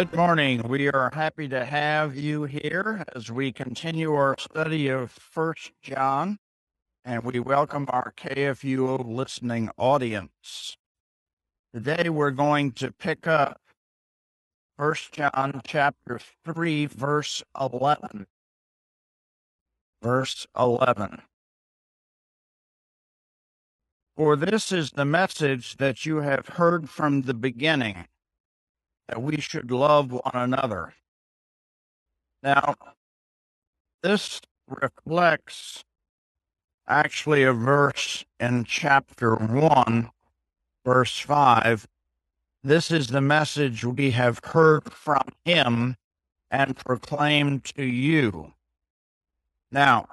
Good morning. We are happy to have you here as we continue our study of First John, and we welcome our KFUO listening audience. Today we're going to pick up First John chapter 3 verse 11. Verse 11. For this is the message that you have heard from the beginning that we should love one another. Now, this reflects actually a verse in chapter 1, verse 5. This is the message we have heard from him and proclaimed to you. Now,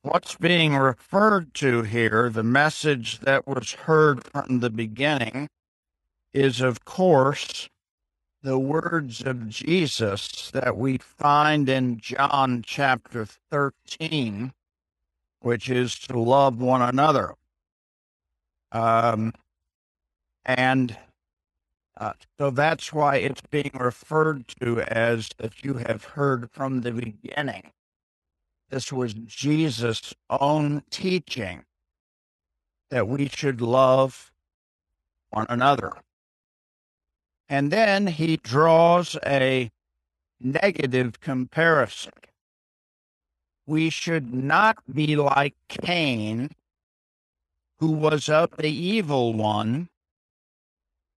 what's being referred to here, the message that was heard from the beginning, is, of course, the words of Jesus that we find in John chapter 13, which is to love one another. Um, and uh, so that's why it's being referred to as that you have heard from the beginning. This was Jesus' own teaching that we should love one another. And then he draws a negative comparison. We should not be like Cain, who was of the evil one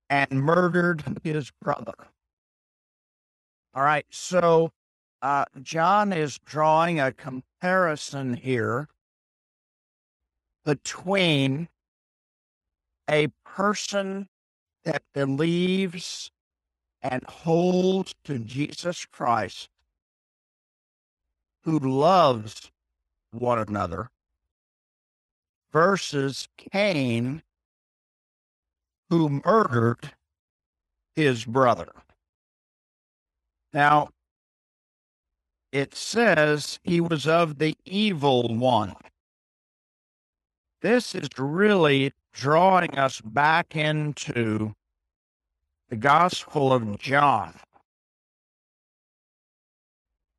and murdered his brother. All right, so uh, John is drawing a comparison here between a person that believes and holds to Jesus Christ, who loves one another, versus Cain, who murdered his brother. Now, it says he was of the evil one. This is really drawing us back into the Gospel of John.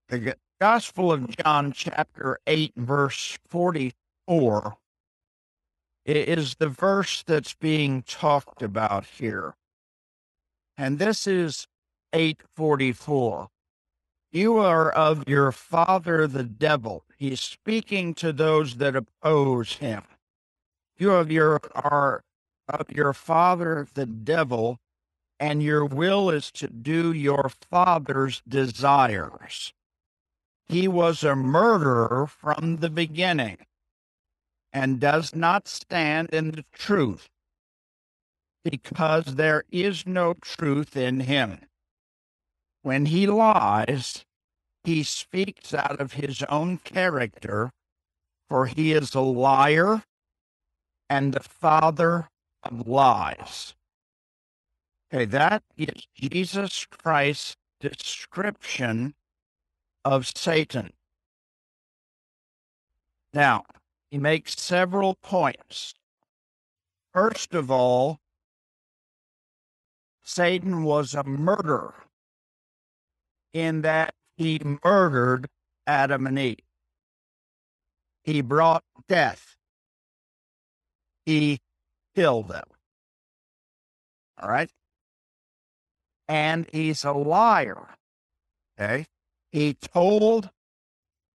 The Gospel of John, chapter 8, verse 44, is the verse that's being talked about here. And this is 844. You are of your father the devil. He's speaking to those that oppose him. You of your are of your father the devil, and your will is to do your father's desires. He was a murderer from the beginning and does not stand in the truth because there is no truth in him. When he lies, he speaks out of his own character, for he is a liar and the father of lies. Okay, that is Jesus Christ's description of Satan. Now, he makes several points. First of all, Satan was a murderer in that he murdered Adam and Eve. He brought death he killed them. All right. And he's a liar. Okay. He told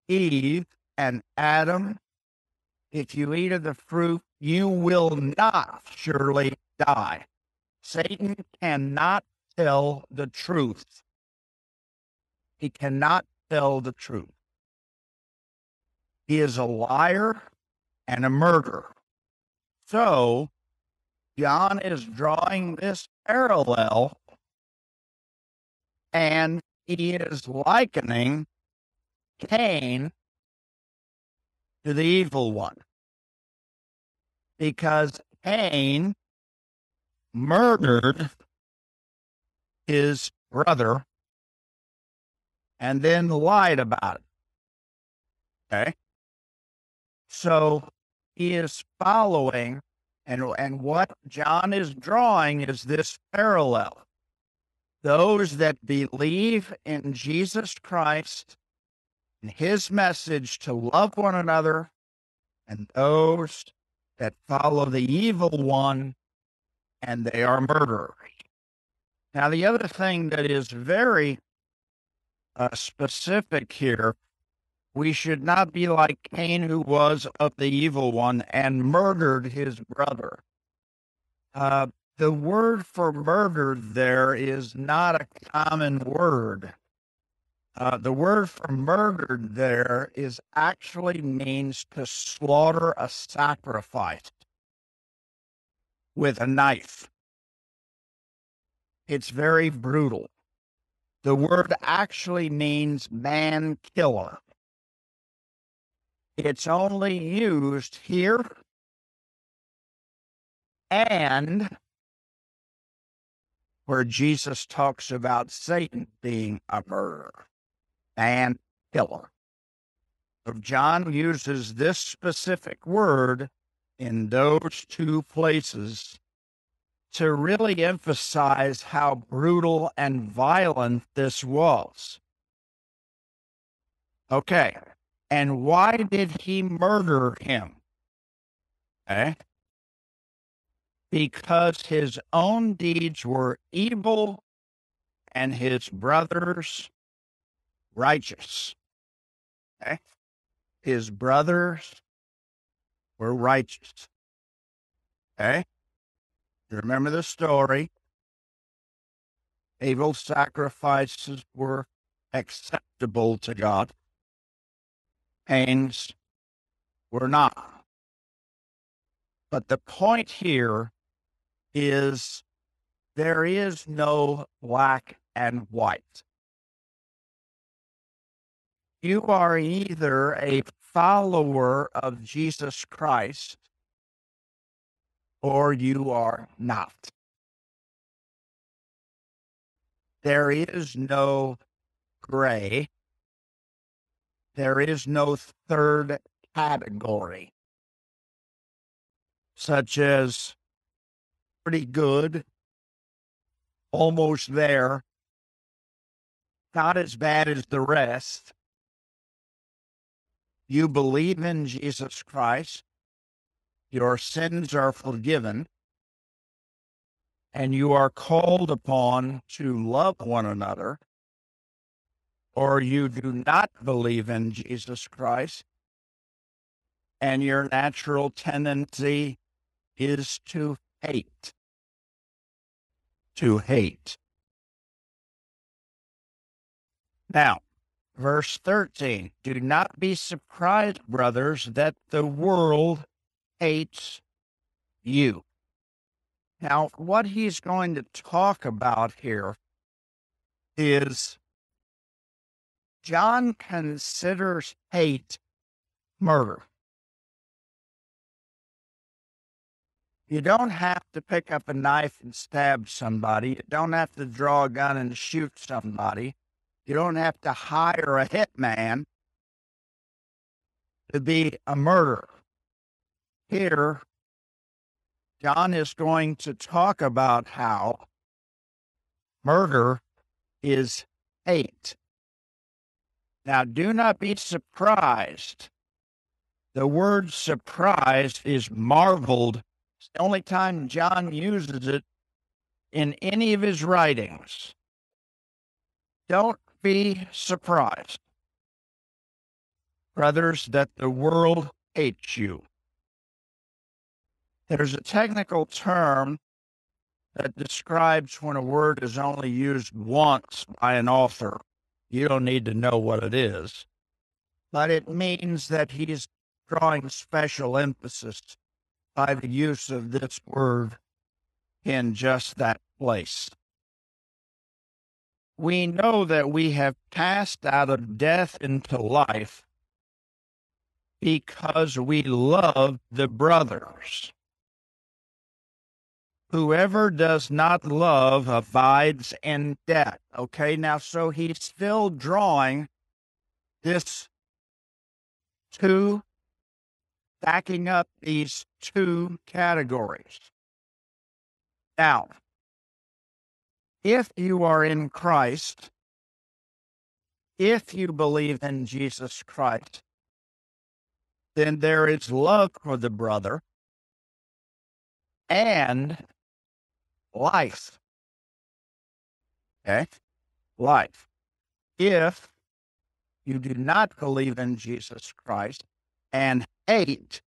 Eve and Adam, if you eat of the fruit, you will not surely die. Satan cannot tell the truth. He cannot tell the truth. He is a liar and a murderer. So, John is drawing this parallel and he is likening Cain to the evil one because Cain murdered his brother and then lied about it. Okay. So is following and and what John is drawing is this parallel. those that believe in Jesus Christ and his message to love one another, and those that follow the evil one and they are murderers. Now, the other thing that is very uh, specific here we should not be like Cain, who was of the evil one and murdered his brother. Uh, the word for murdered there is not a common word. Uh, the word for murdered there is actually means to slaughter a sacrifice with a knife. It's very brutal. The word actually means man killer. It's only used here and where Jesus talks about Satan being a murderer and killer. John uses this specific word in those two places to really emphasize how brutal and violent this was. Okay, and why did he murder him? Eh? Because his own deeds were evil and his brothers righteous. Okay? His brothers were righteous. Okay? You remember the story? Abel's sacrifices were acceptable to God. Cain's were not. But the point here is there is no black and white. You are either a follower of Jesus Christ or you are not. There is no gray there is no third category, such as pretty good, almost there, not as bad as the rest. You believe in Jesus Christ, your sins are forgiven, and you are called upon to love one another or you do not believe in Jesus Christ, and your natural tendency is to hate. To hate. Now, verse 13 Do not be surprised, brothers, that the world hates you. Now, what he's going to talk about here is John considers hate murder. You don't have to pick up a knife and stab somebody. You don't have to draw a gun and shoot somebody. You don't have to hire a hitman to be a murderer. Here, John is going to talk about how murder is hate. Now, do not be surprised. The word surprised is marveled. It's the only time John uses it in any of his writings. Don't be surprised, brothers, that the world hates you. There's a technical term that describes when a word is only used once by an author. You don't need to know what it is, but it means that he's drawing special emphasis by the use of this word in just that place. We know that we have passed out of death into life because we love the brothers. Whoever does not love abides in debt. Okay, now, so he's still drawing this two, backing up these two categories. Now, if you are in Christ, if you believe in Jesus Christ, then there is love for the brother and life. Okay? Life. If you do not believe in Jesus Christ and hate,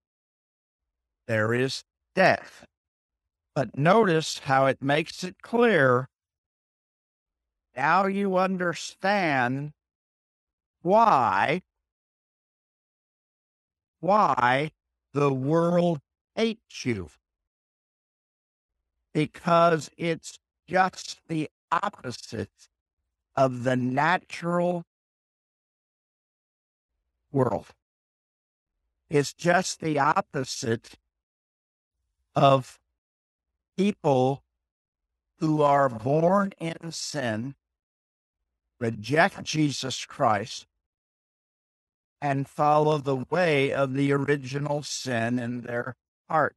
there is death. But notice how it makes it clear. Now you understand why why the world hates you. Because it's just the opposite of the natural world. It's just the opposite of people who are born in sin, reject Jesus Christ, and follow the way of the original sin in their heart.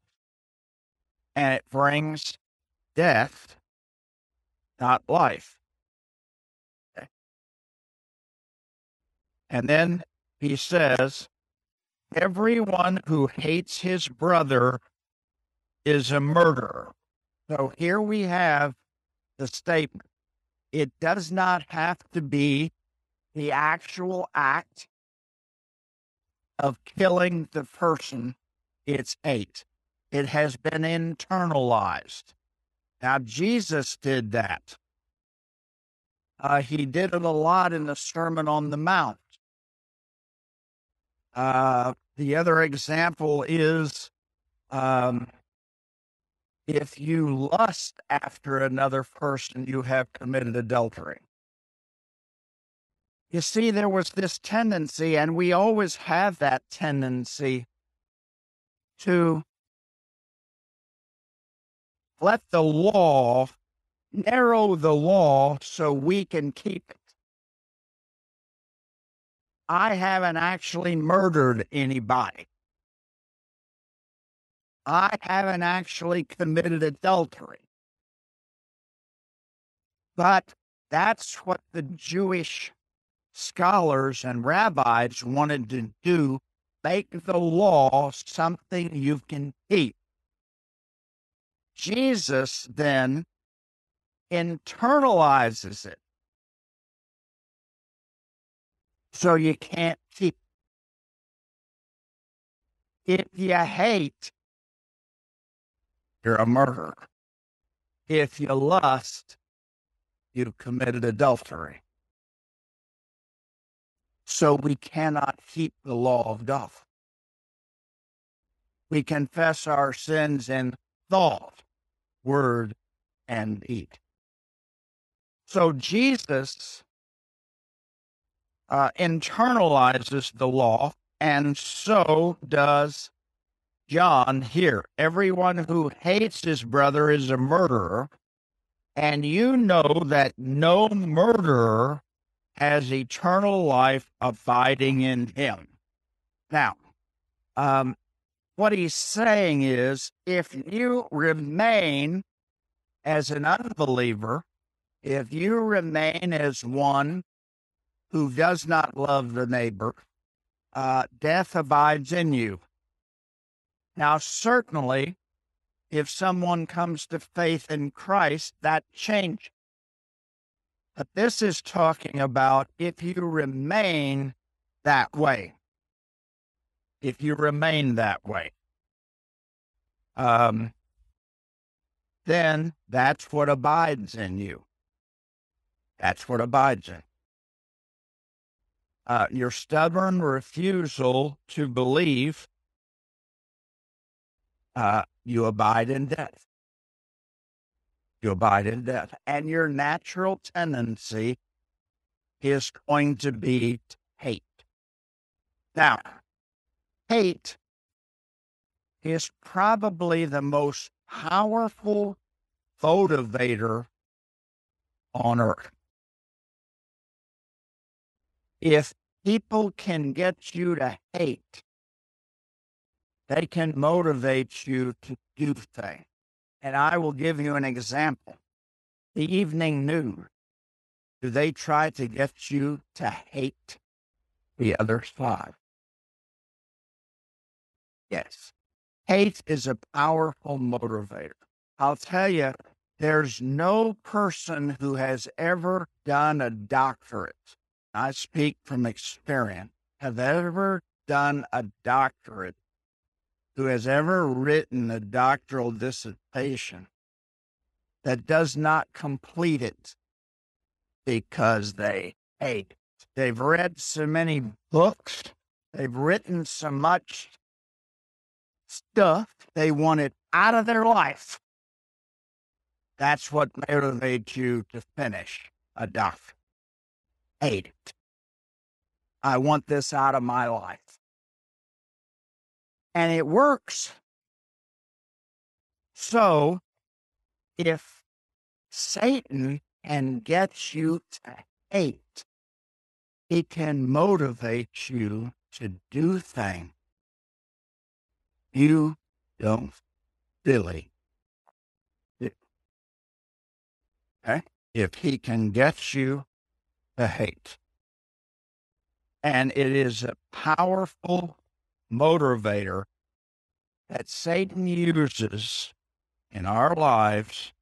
And it brings death, not life. Okay. And then he says, Everyone who hates his brother is a murderer. So here we have the statement. It does not have to be the actual act of killing the person it's hate. It has been internalized. Now, Jesus did that. Uh, he did it a lot in the Sermon on the Mount. Uh, the other example is um, if you lust after another person, you have committed adultery. You see, there was this tendency, and we always have that tendency to let the law narrow the law so we can keep it. I haven't actually murdered anybody. I haven't actually committed adultery. But that's what the Jewish scholars and rabbis wanted to do make the law something you can keep. Jesus then internalizes it. So you can't keep. If you hate, you're a murderer. If you lust, you've committed adultery. So we cannot keep the law of God. We confess our sins in thought, word, and deed. So Jesus uh, internalizes the law, and so does John here. Everyone who hates his brother is a murderer, and you know that no murderer has eternal life abiding in him. Now, um, what he's saying is if you remain as an unbeliever, if you remain as one who does not love the neighbor, uh, death abides in you. Now, certainly, if someone comes to faith in Christ, that changes. But this is talking about if you remain that way. If you remain that way. Um, then that's what abides in you. That's what abides in uh, your stubborn refusal to believe, uh, you abide in death. You abide in death. And your natural tendency is going to be hate. Now, hate is probably the most powerful motivator on earth if people can get you to hate, they can motivate you to do things. And I will give you an example. the evening news? Do they try to get you to hate the other side? Yes. Hate is a powerful motivator. I'll tell you, there's no person who has ever done a doctorate. I speak from experience, have ever done a doctorate who has ever written a doctoral dissertation that does not complete it because they hate. They've read so many books, they've written so much stuff they want it out of their life. That's what motivates you to finish a doc. Hate it. I want this out of my life. And it works. So if Satan can get you to hate, he can motivate you to do things you don't really. Okay? Eh? If he can get you to hate. And it is a powerful motivator that Satan uses in our lives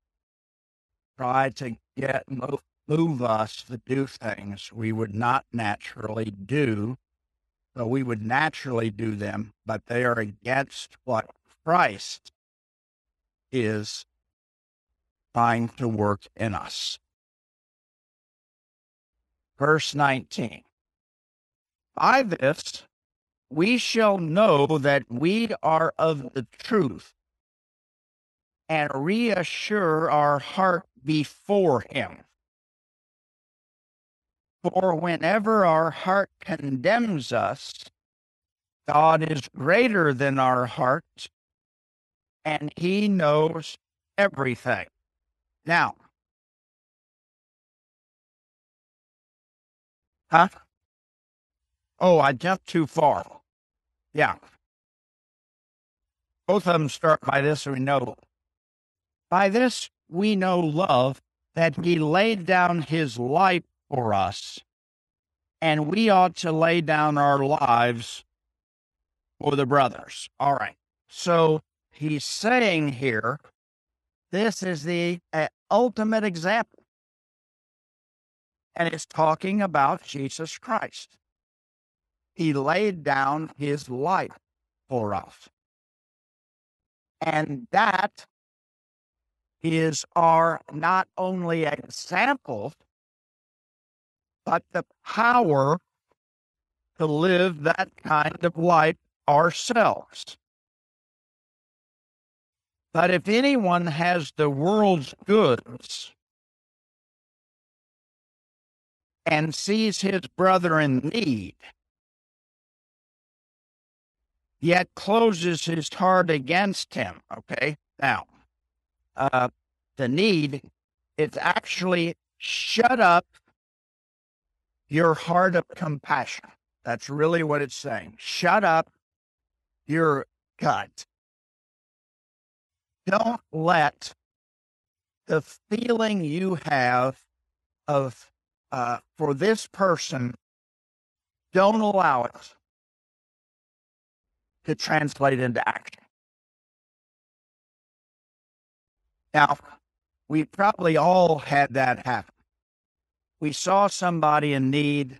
try to get move us to do things we would not naturally do so we would naturally do them, but they are against what Christ is trying to work in us. Verse 19 By this we shall know that we are of the truth and reassure our heart before Him. For whenever our heart condemns us, God is greater than our heart and he knows everything. Now, huh? Oh, I jumped too far. Yeah. Both of them start by this, we know. By this, we know love, that he laid down his life for us. And we ought to lay down our lives for the brothers. All right. So he's saying here, this is the uh, ultimate example. And it's talking about Jesus Christ. He laid down his life for us. And that is our not only example, but the power to live that kind of life ourselves. But if anyone has the world's goods and sees his brother in need, yet closes his heart against him, okay? Now, uh, the need is actually shut up your heart of compassion. That's really what it's saying. Shut up your gut. Don't let the feeling you have of uh, for this person, don't allow it to translate into action. Now, we probably all had that happen we saw somebody in need,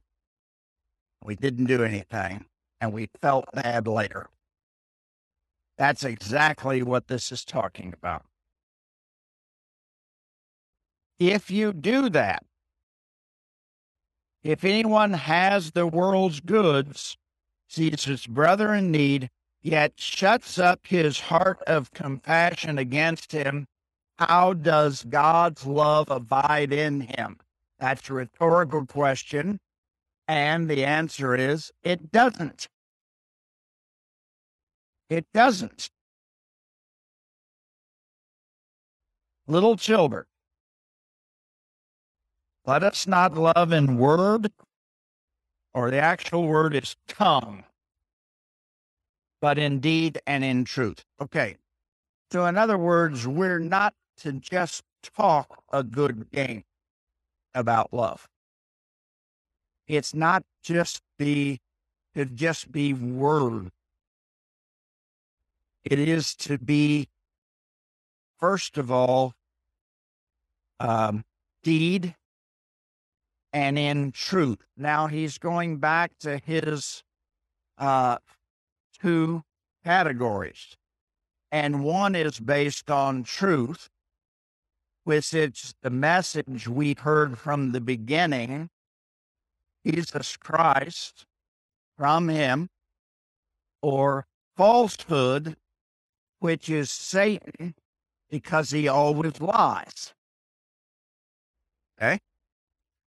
we didn't do anything, and we felt bad later. That's exactly what this is talking about. If you do that, if anyone has the world's goods, sees his brother in need, yet shuts up his heart of compassion against him, how does God's love abide in him? That's a rhetorical question. And the answer is it doesn't. It doesn't. Little children, let us not love in word, or the actual word is tongue, but in deed and in truth. Okay. So, in other words, we're not to just talk a good game about love. It's not just be to just be word. It is to be, first of all, um, deed and in truth. Now he's going back to his uh, two categories. And one is based on truth, which is the message we heard from the beginning Jesus Christ from him, or falsehood, which is Satan, because he always lies. Okay?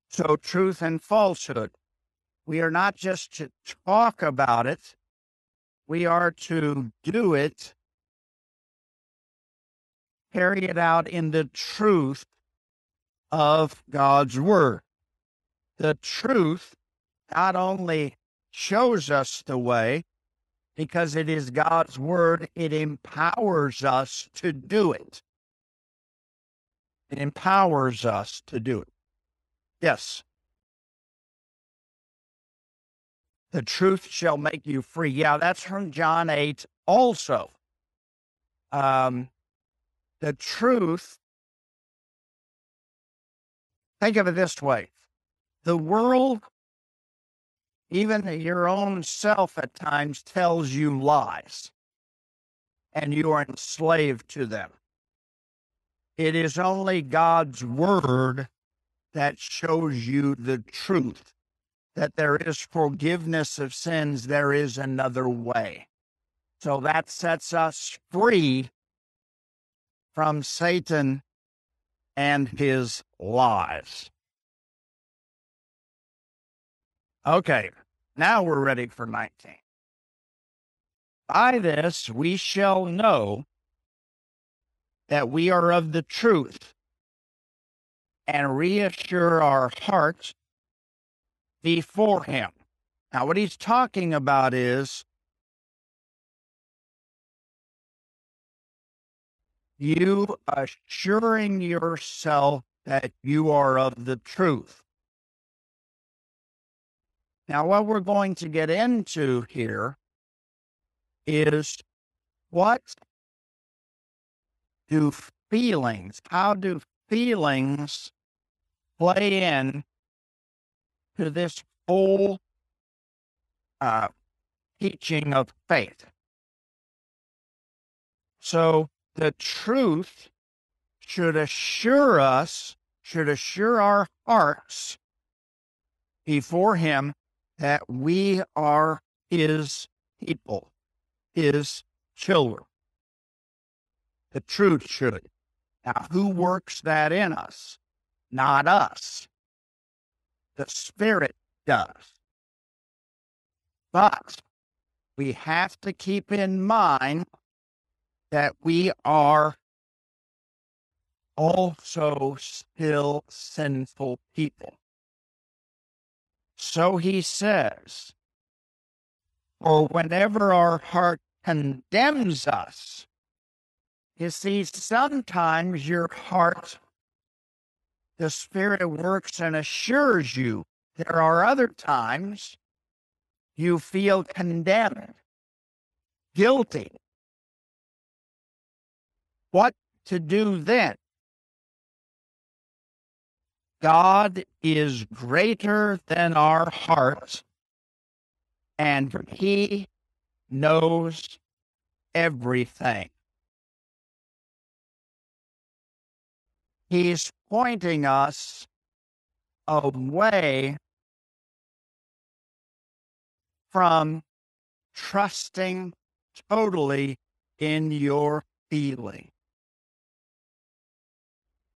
So, truth and falsehood. We are not just to talk about it, we are to do it, carry it out in the truth of God's Word. The truth not only shows us the way, because it is God's Word, it empowers us to do it. It empowers us to do it. Yes. The truth shall make you free. Yeah, that's from John 8 also. Um, the truth, think of it this way the world, even your own self at times, tells you lies, and you are enslaved to them. It is only God's word that shows you the truth that there is forgiveness of sins, there is another way. So that sets us free from Satan and his lies. Okay, now we're ready for 19. By this we shall know that we are of the truth and reassure our hearts before him. Now, what he's talking about is you assuring yourself that you are of the truth. Now, what we're going to get into here is what do feelings, how do feelings play in to this whole uh, teaching of faith. So the truth should assure us, should assure our hearts before Him that we are His people, His children. The truth should. Now, who works that in us? Not us. The Spirit does. But we have to keep in mind that we are also still sinful people. So he says, or whenever our heart condemns us, you see, sometimes your heart, the Spirit works and assures you. There are other times you feel condemned, guilty. What to do then? God is greater than our hearts, and He knows everything. He's pointing us away from trusting totally in your feeling.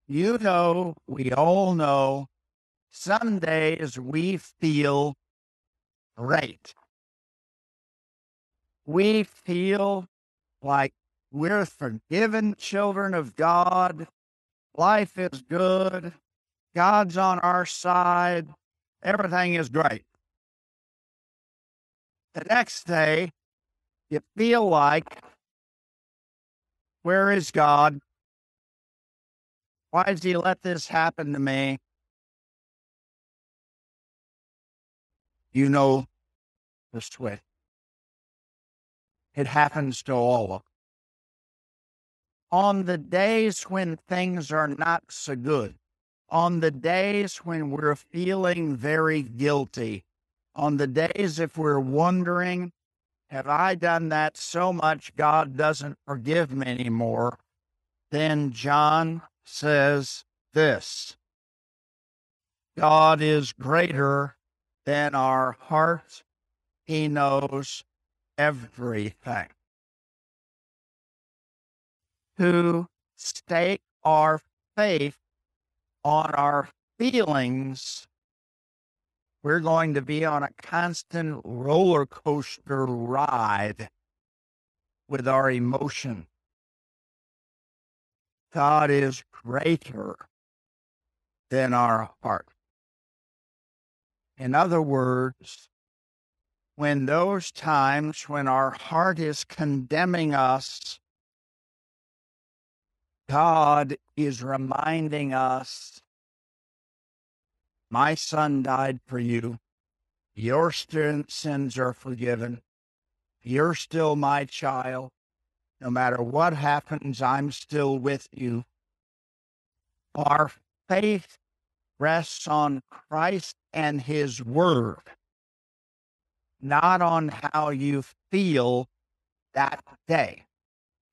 You know, we all know, some days we feel great. We feel like we're forgiven children of God Life is good. God's on our side. Everything is great. The next day, you feel like, where is God? Why does he let this happen to me? You know the switch. It happens to all of. On the days when things are not so good, on the days when we're feeling very guilty, on the days if we're wondering, have I done that so much God doesn't forgive me anymore? Then John says this God is greater than our hearts, He knows everything. To stake our faith on our feelings, we're going to be on a constant roller coaster ride with our emotion. God is greater than our heart. In other words, when those times when our heart is condemning us, God is reminding us, my son died for you. Your sins are forgiven. You're still my child. No matter what happens, I'm still with you. Our faith rests on Christ and his word, not on how you feel that day.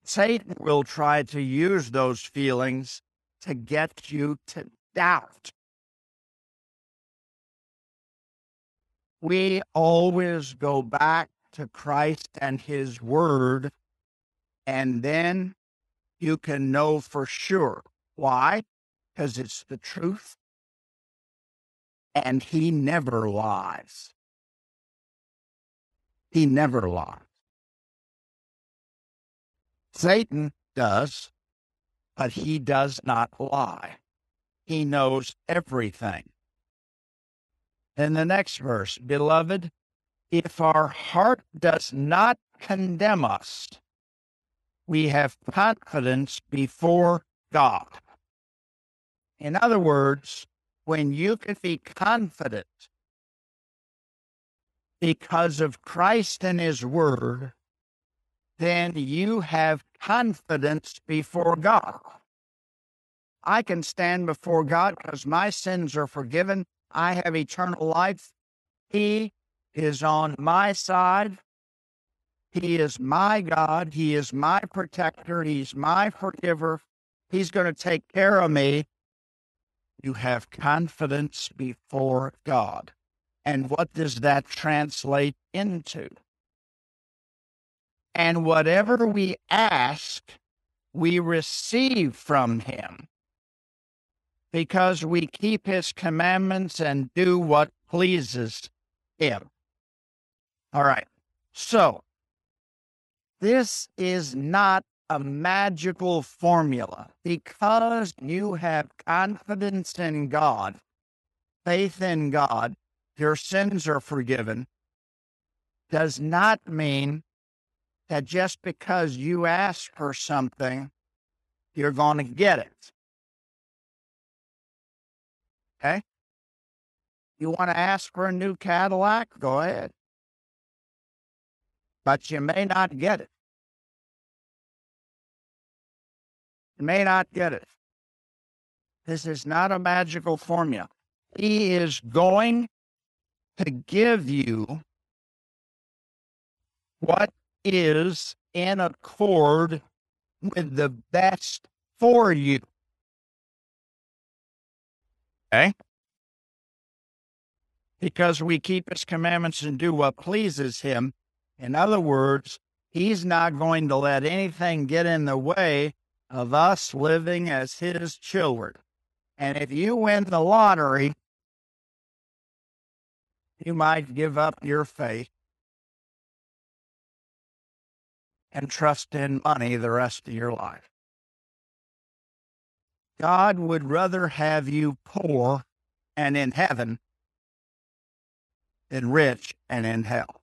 Satan will try to use those feelings to get you to doubt. We always go back to Christ and his word, and then you can know for sure. Why? Because it's the truth and he never lies. He never lies. Satan does, but he does not lie. He knows everything. In the next verse, beloved, if our heart does not condemn us, we have confidence before God. In other words, when you can be confident because of Christ and his word, then you have confidence before God. I can stand before God because my sins are forgiven. I have eternal life. He is on my side. He is my God. He is my protector. He's my forgiver. He's going to take care of me you have confidence before God. And what does that translate into? And whatever we ask, we receive from Him because we keep His commandments and do what pleases Him. All right. So, this is not a magical formula because you have confidence in God, faith in God, your sins are forgiven, does not mean that just because you ask for something, you're going to get it. Okay? You want to ask for a new Cadillac? Go ahead. But you may not get it. May not get it. This is not a magical formula. He is going to give you what is in accord with the best for you. Okay? Because we keep his commandments and do what pleases him. In other words, he's not going to let anything get in the way of us living as his children. And if you win the lottery, you might give up your faith and trust in money the rest of your life. God would rather have you poor and in heaven than rich and in hell.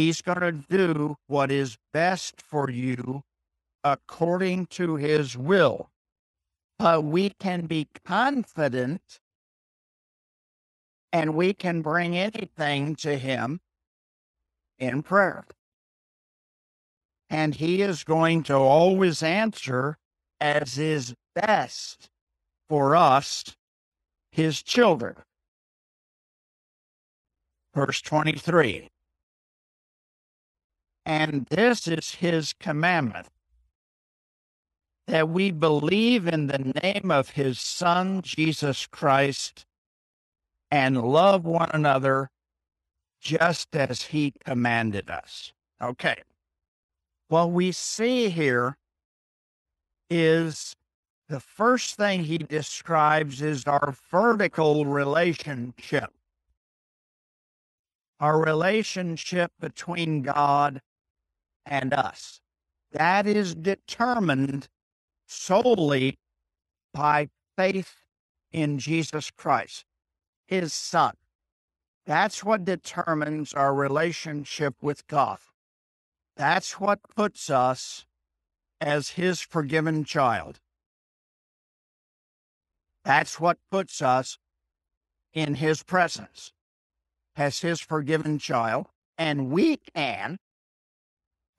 He's going to do what is best for you according to his will. But we can be confident and we can bring anything to him in prayer. And he is going to always answer as is best for us, his children. Verse 23. And this is his commandment that we believe in the name of his Son, Jesus Christ, and love one another just as he commanded us. Okay. What we see here is the first thing he describes is our vertical relationship, our relationship between God and us. That is determined solely by faith in Jesus Christ, his son. That's what determines our relationship with God. That's what puts us as his forgiven child. That's what puts us in his presence as his forgiven child. And we can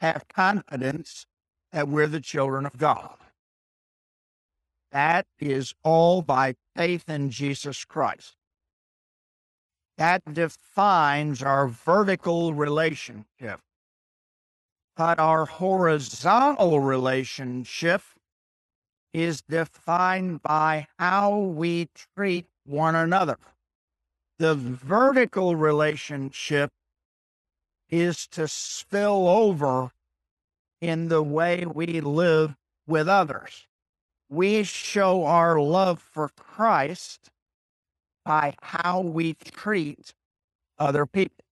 have confidence that we're the children of God. That is all by faith in Jesus Christ. That defines our vertical relationship. But our horizontal relationship is defined by how we treat one another. The vertical relationship is to spill over in the way we live with others. We show our love for Christ by how we treat other people.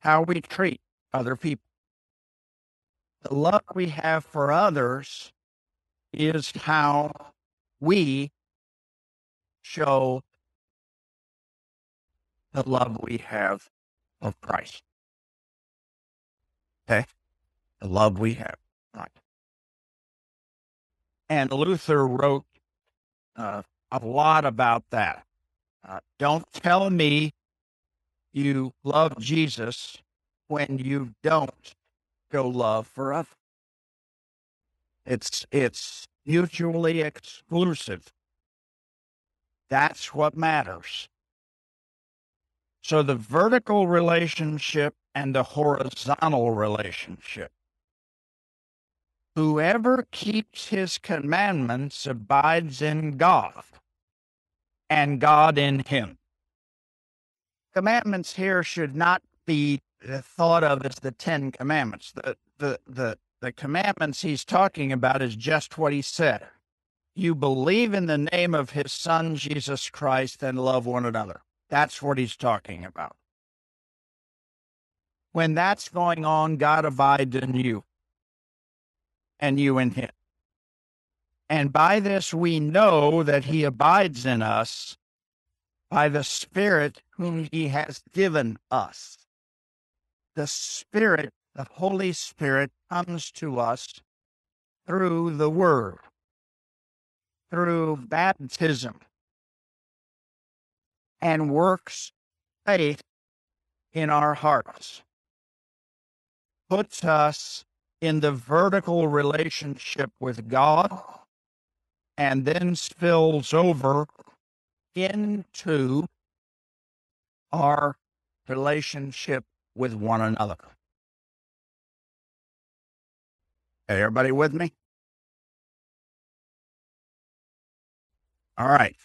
How we treat other people. The love we have for others is how we show the love we have of Christ. Okay? The love we have. Right. And Luther wrote uh, a lot about that. Uh, don't tell me you love Jesus when you don't go love for others. It's it's mutually exclusive. That's what matters. So the vertical relationship and the horizontal relationship. Whoever keeps his commandments abides in God, and God in him. Commandments here should not be thought of as the Ten Commandments. The, the, the, the commandments he's talking about is just what he said. You believe in the name of his son, Jesus Christ, and love one another. That's what he's talking about. When that's going on, God abides in you and you in him. And by this we know that he abides in us by the Spirit whom he has given us. The Spirit, the Holy Spirit, comes to us through the Word, through baptism, and works faith in our hearts, puts us in the vertical relationship with God, and then spills over into our relationship with one another. Hey, everybody with me? All right.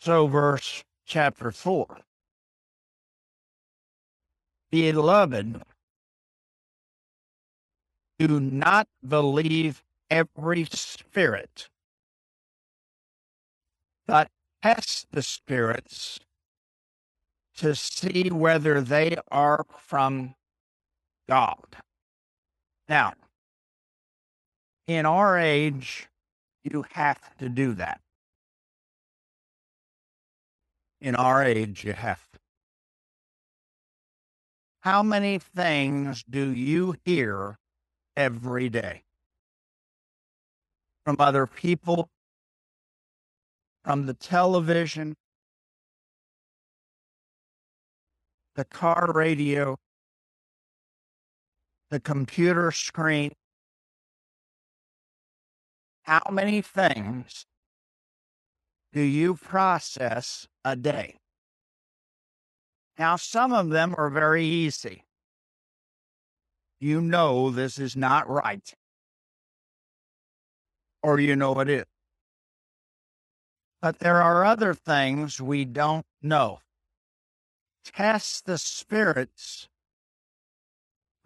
So, verse chapter 4. Beloved, do not believe every spirit, but test the spirits to see whether they are from God. Now, in our age, you have to do that. In our age, you have. How many things do you hear every day? From other people, from the television, the car radio, the computer screen. How many things do you process a day? Now, some of them are very easy. You know this is not right, or you know it is. But there are other things we don't know. Test the spirits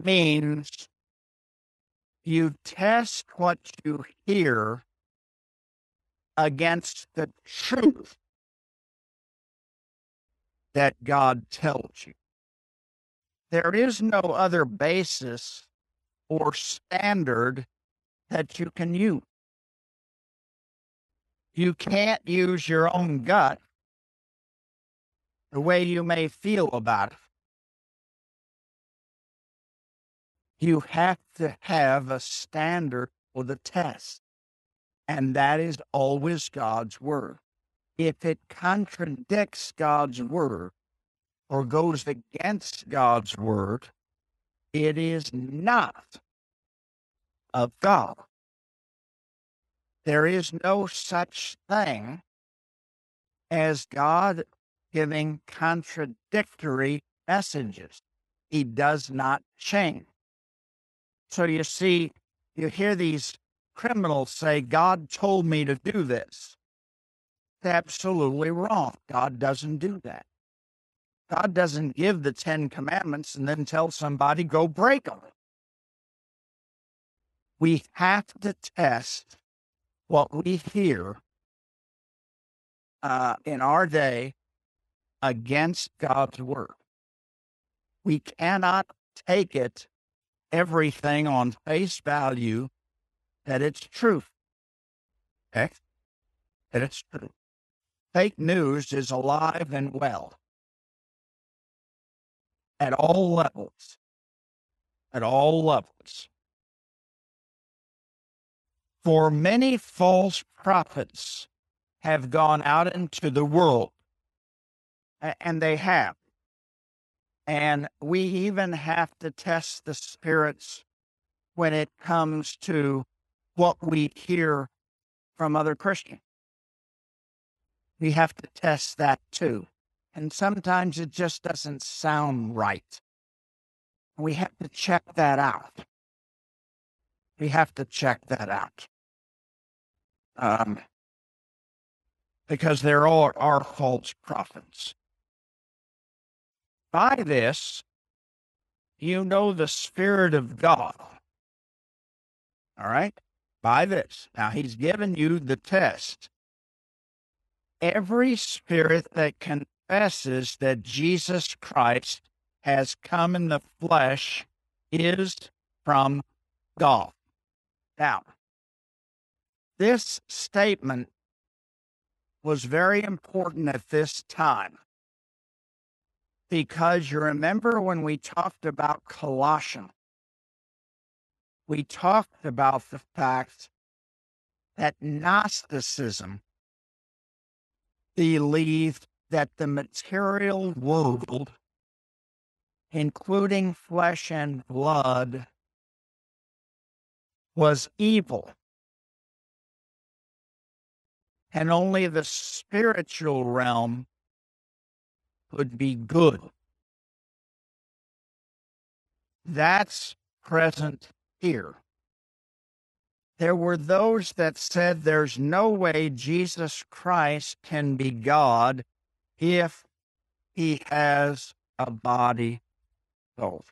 means you test what you hear against the truth that God tells you. There is no other basis or standard that you can use. You can't use your own gut the way you may feel about it. You have to have a standard for the test, and that is always God's word. If it contradicts God's word or goes against God's word, it is not of God. There is no such thing as God giving contradictory messages. He does not change. So you see, you hear these criminals say, God told me to do this. It's absolutely wrong. God doesn't do that. God doesn't give the Ten Commandments and then tell somebody, go break them. We have to test what we hear uh, in our day against God's word. We cannot take it, everything on face value, that it's truth. Okay? That it's true. Fake news is alive and well at all levels. At all levels. For many false prophets have gone out into the world, and they have. And we even have to test the spirits when it comes to what we hear from other Christians. We have to test that too. And sometimes it just doesn't sound right. We have to check that out. We have to check that out um, because there are, are false prophets. By this, you know the Spirit of God. All right? By this. Now, He's given you the test. Every spirit that confesses that Jesus Christ has come in the flesh is from God. Now, this statement was very important at this time because you remember when we talked about Colossians, we talked about the fact that Gnosticism believed that the material world, including flesh and blood, was evil and only the spiritual realm would be good. That's present here. There were those that said there's no way Jesus Christ can be God if he has a body soul.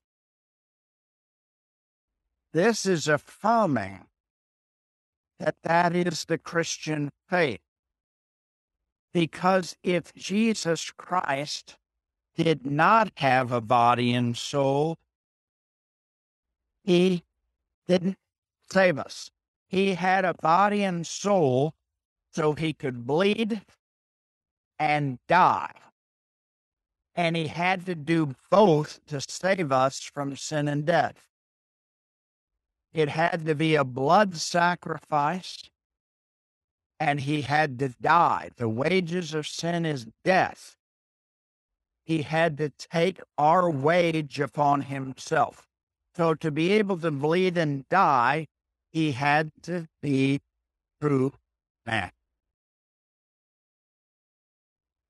This is affirming that that is the Christian faith. Because if Jesus Christ did not have a body and soul, he didn't save us. He had a body and soul so he could bleed and die. And he had to do both to save us from sin and death. It had to be a blood sacrifice, and he had to die. The wages of sin is death. He had to take our wage upon himself. So to be able to bleed and die, he had to be true man.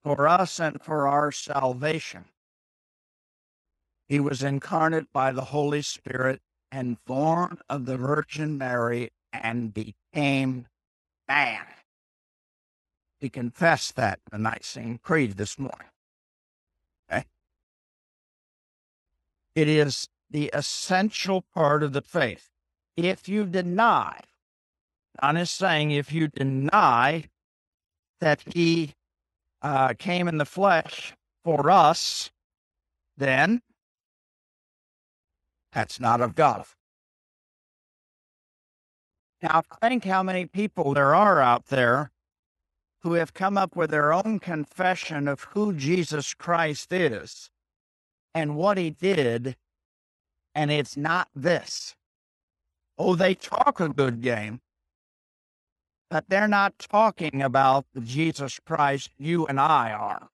For us and for our salvation. He was incarnate by the Holy Spirit and born of the Virgin Mary and became man. He confessed that in the Nicene Creed this morning. Okay? It is the essential part of the faith. If you deny, John is saying, if you deny that he uh, came in the flesh for us, then that's not of God. Now, think how many people there are out there who have come up with their own confession of who Jesus Christ is and what he did, and it's not this. Oh, they talk a good game, but they're not talking about the Jesus Christ you and I are.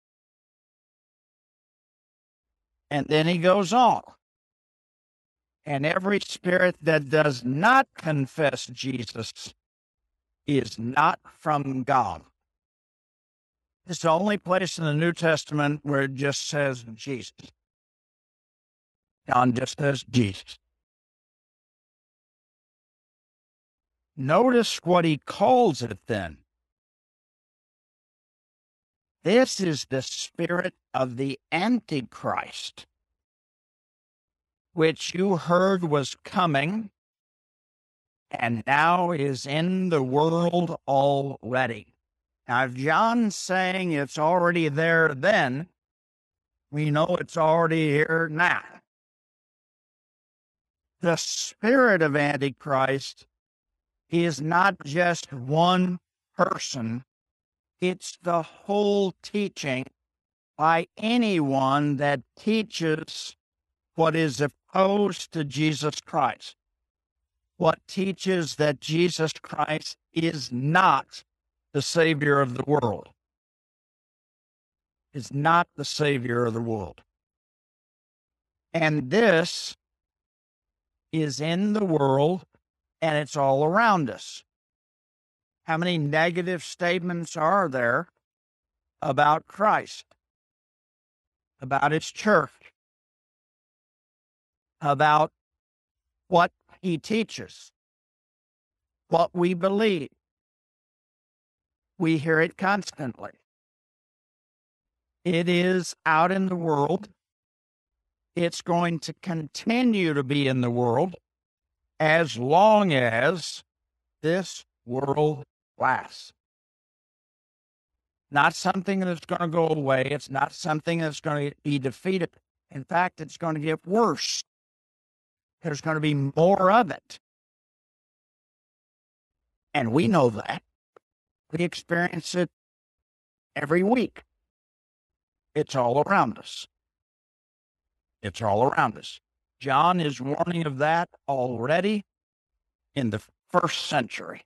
And then he goes on and every spirit that does not confess Jesus is not from God. It's the only place in the New Testament where it just says Jesus. John just says Jesus. Notice what he calls it then. This is the spirit of the Antichrist which you heard was coming and now is in the world already. Now, if John's saying it's already there then, we know it's already here now. The spirit of Antichrist is not just one person, it's the whole teaching by anyone that teaches what is opposed to Jesus Christ, what teaches that Jesus Christ is not the Savior of the world, is not the Savior of the world. And this is in the world and it's all around us. How many negative statements are there about Christ, about his church, about what he teaches, what we believe. We hear it constantly. It is out in the world. It's going to continue to be in the world as long as this world lasts. Not something that's going to go away. It's not something that's going to be defeated. In fact, it's going to get worse there's going to be more of it. And we know that. We experience it every week. It's all around us. It's all around us. John is warning of that already in the first century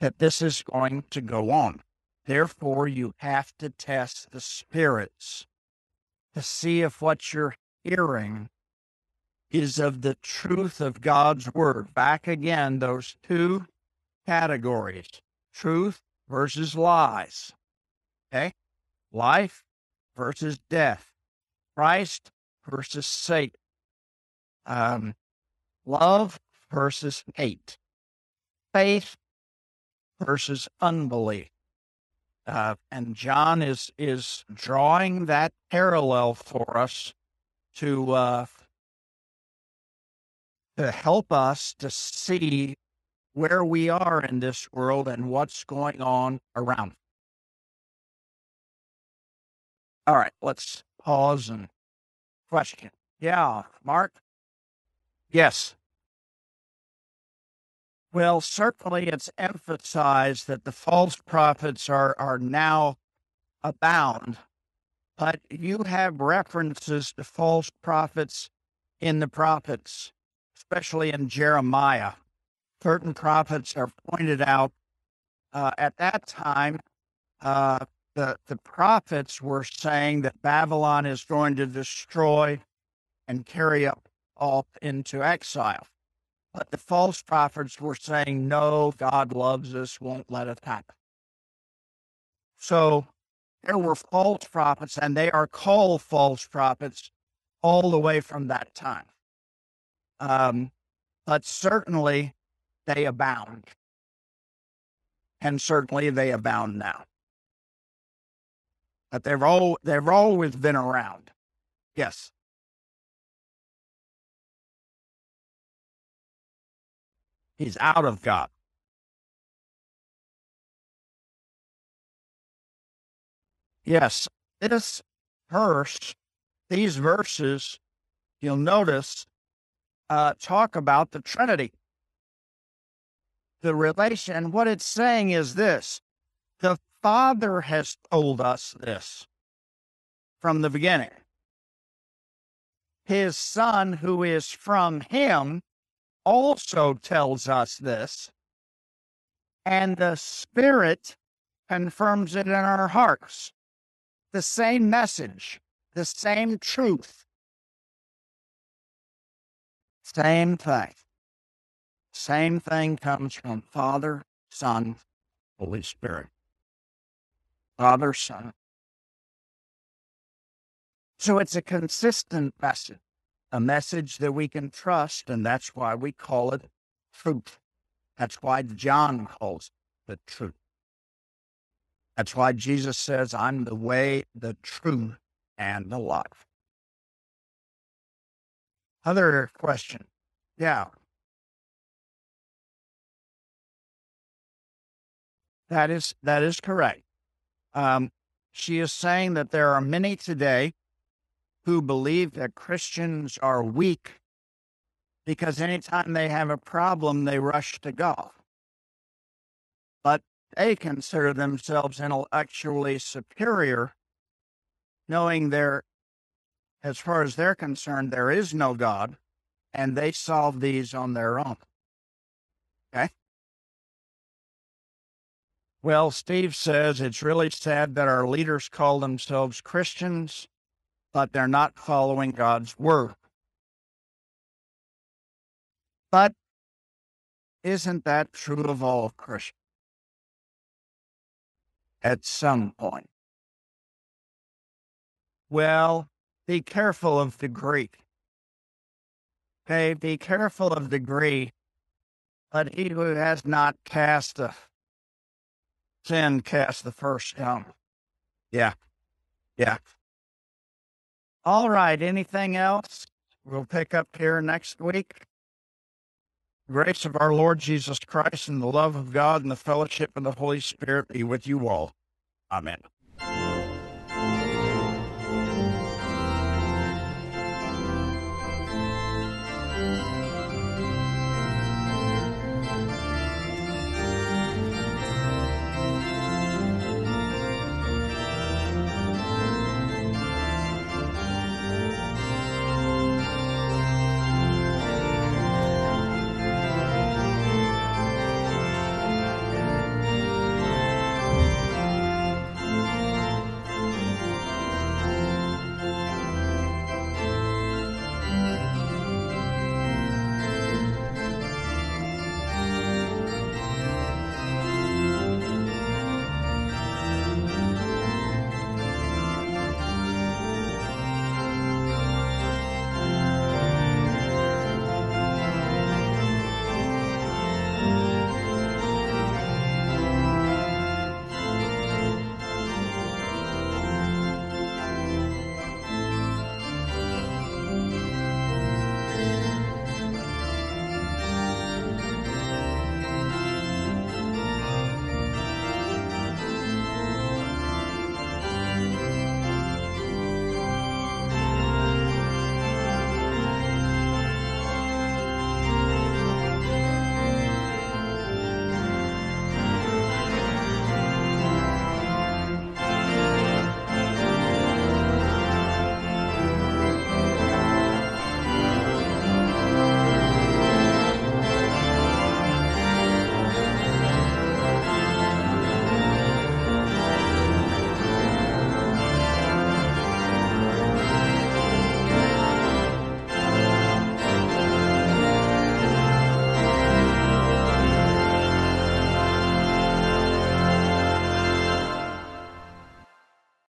that this is going to go on. Therefore, you have to test the spirits to see if what you're hearing is of the truth of God's word. Back again, those two categories truth versus lies. Okay? Life versus death. Christ versus Satan. Um, love versus hate. Faith versus unbelief. Uh, and John is is drawing that parallel for us to uh, to help us to see where we are in this world and what's going on around. All right, let's pause and question. Yeah, Mark? Yes. Well, certainly it's emphasized that the false prophets are, are now abound but you have references to false prophets in the prophets, especially in Jeremiah. Certain prophets are pointed out. Uh, at that time, uh, the, the prophets were saying that Babylon is going to destroy and carry up off into exile. But the false prophets were saying, no, God loves us, won't let it happen. So there were false prophets, and they are called false prophets all the way from that time. Um, but certainly they abound. And certainly they abound now. But they've, all, they've always been around. Yes. He's out of God. Yes, this verse, these verses, you'll notice, uh, talk about the Trinity. The relation, what it's saying is this the Father has told us this from the beginning. His Son, who is from Him, also tells us this, and the Spirit confirms it in our hearts. The same message, the same truth, same thing. Same thing comes from Father, Son, Holy Spirit. Father, Son. So it's a consistent message a message that we can trust, and that's why we call it truth. That's why John calls it the truth. That's why Jesus says, I'm the way, the truth, and the life. Other question. Yeah. That is that is correct. Um, she is saying that there are many today who believe that Christians are weak because anytime they have a problem, they rush to God. But they consider themselves intellectually superior, knowing there, as far as they're concerned, there is no God, and they solve these on their own. Well, Steve says it's really sad that our leaders call themselves Christians but they're not following God's word. But isn't that true of all Christians? At some point. Well, be careful of the Greek. Okay, be careful of the Greek. But he who has not cast a sin cast the first stone. Yeah. Yeah. All right. Anything else? We'll pick up here next week. Grace of our Lord Jesus Christ and the love of God and the fellowship of the Holy Spirit be with you all. Amen.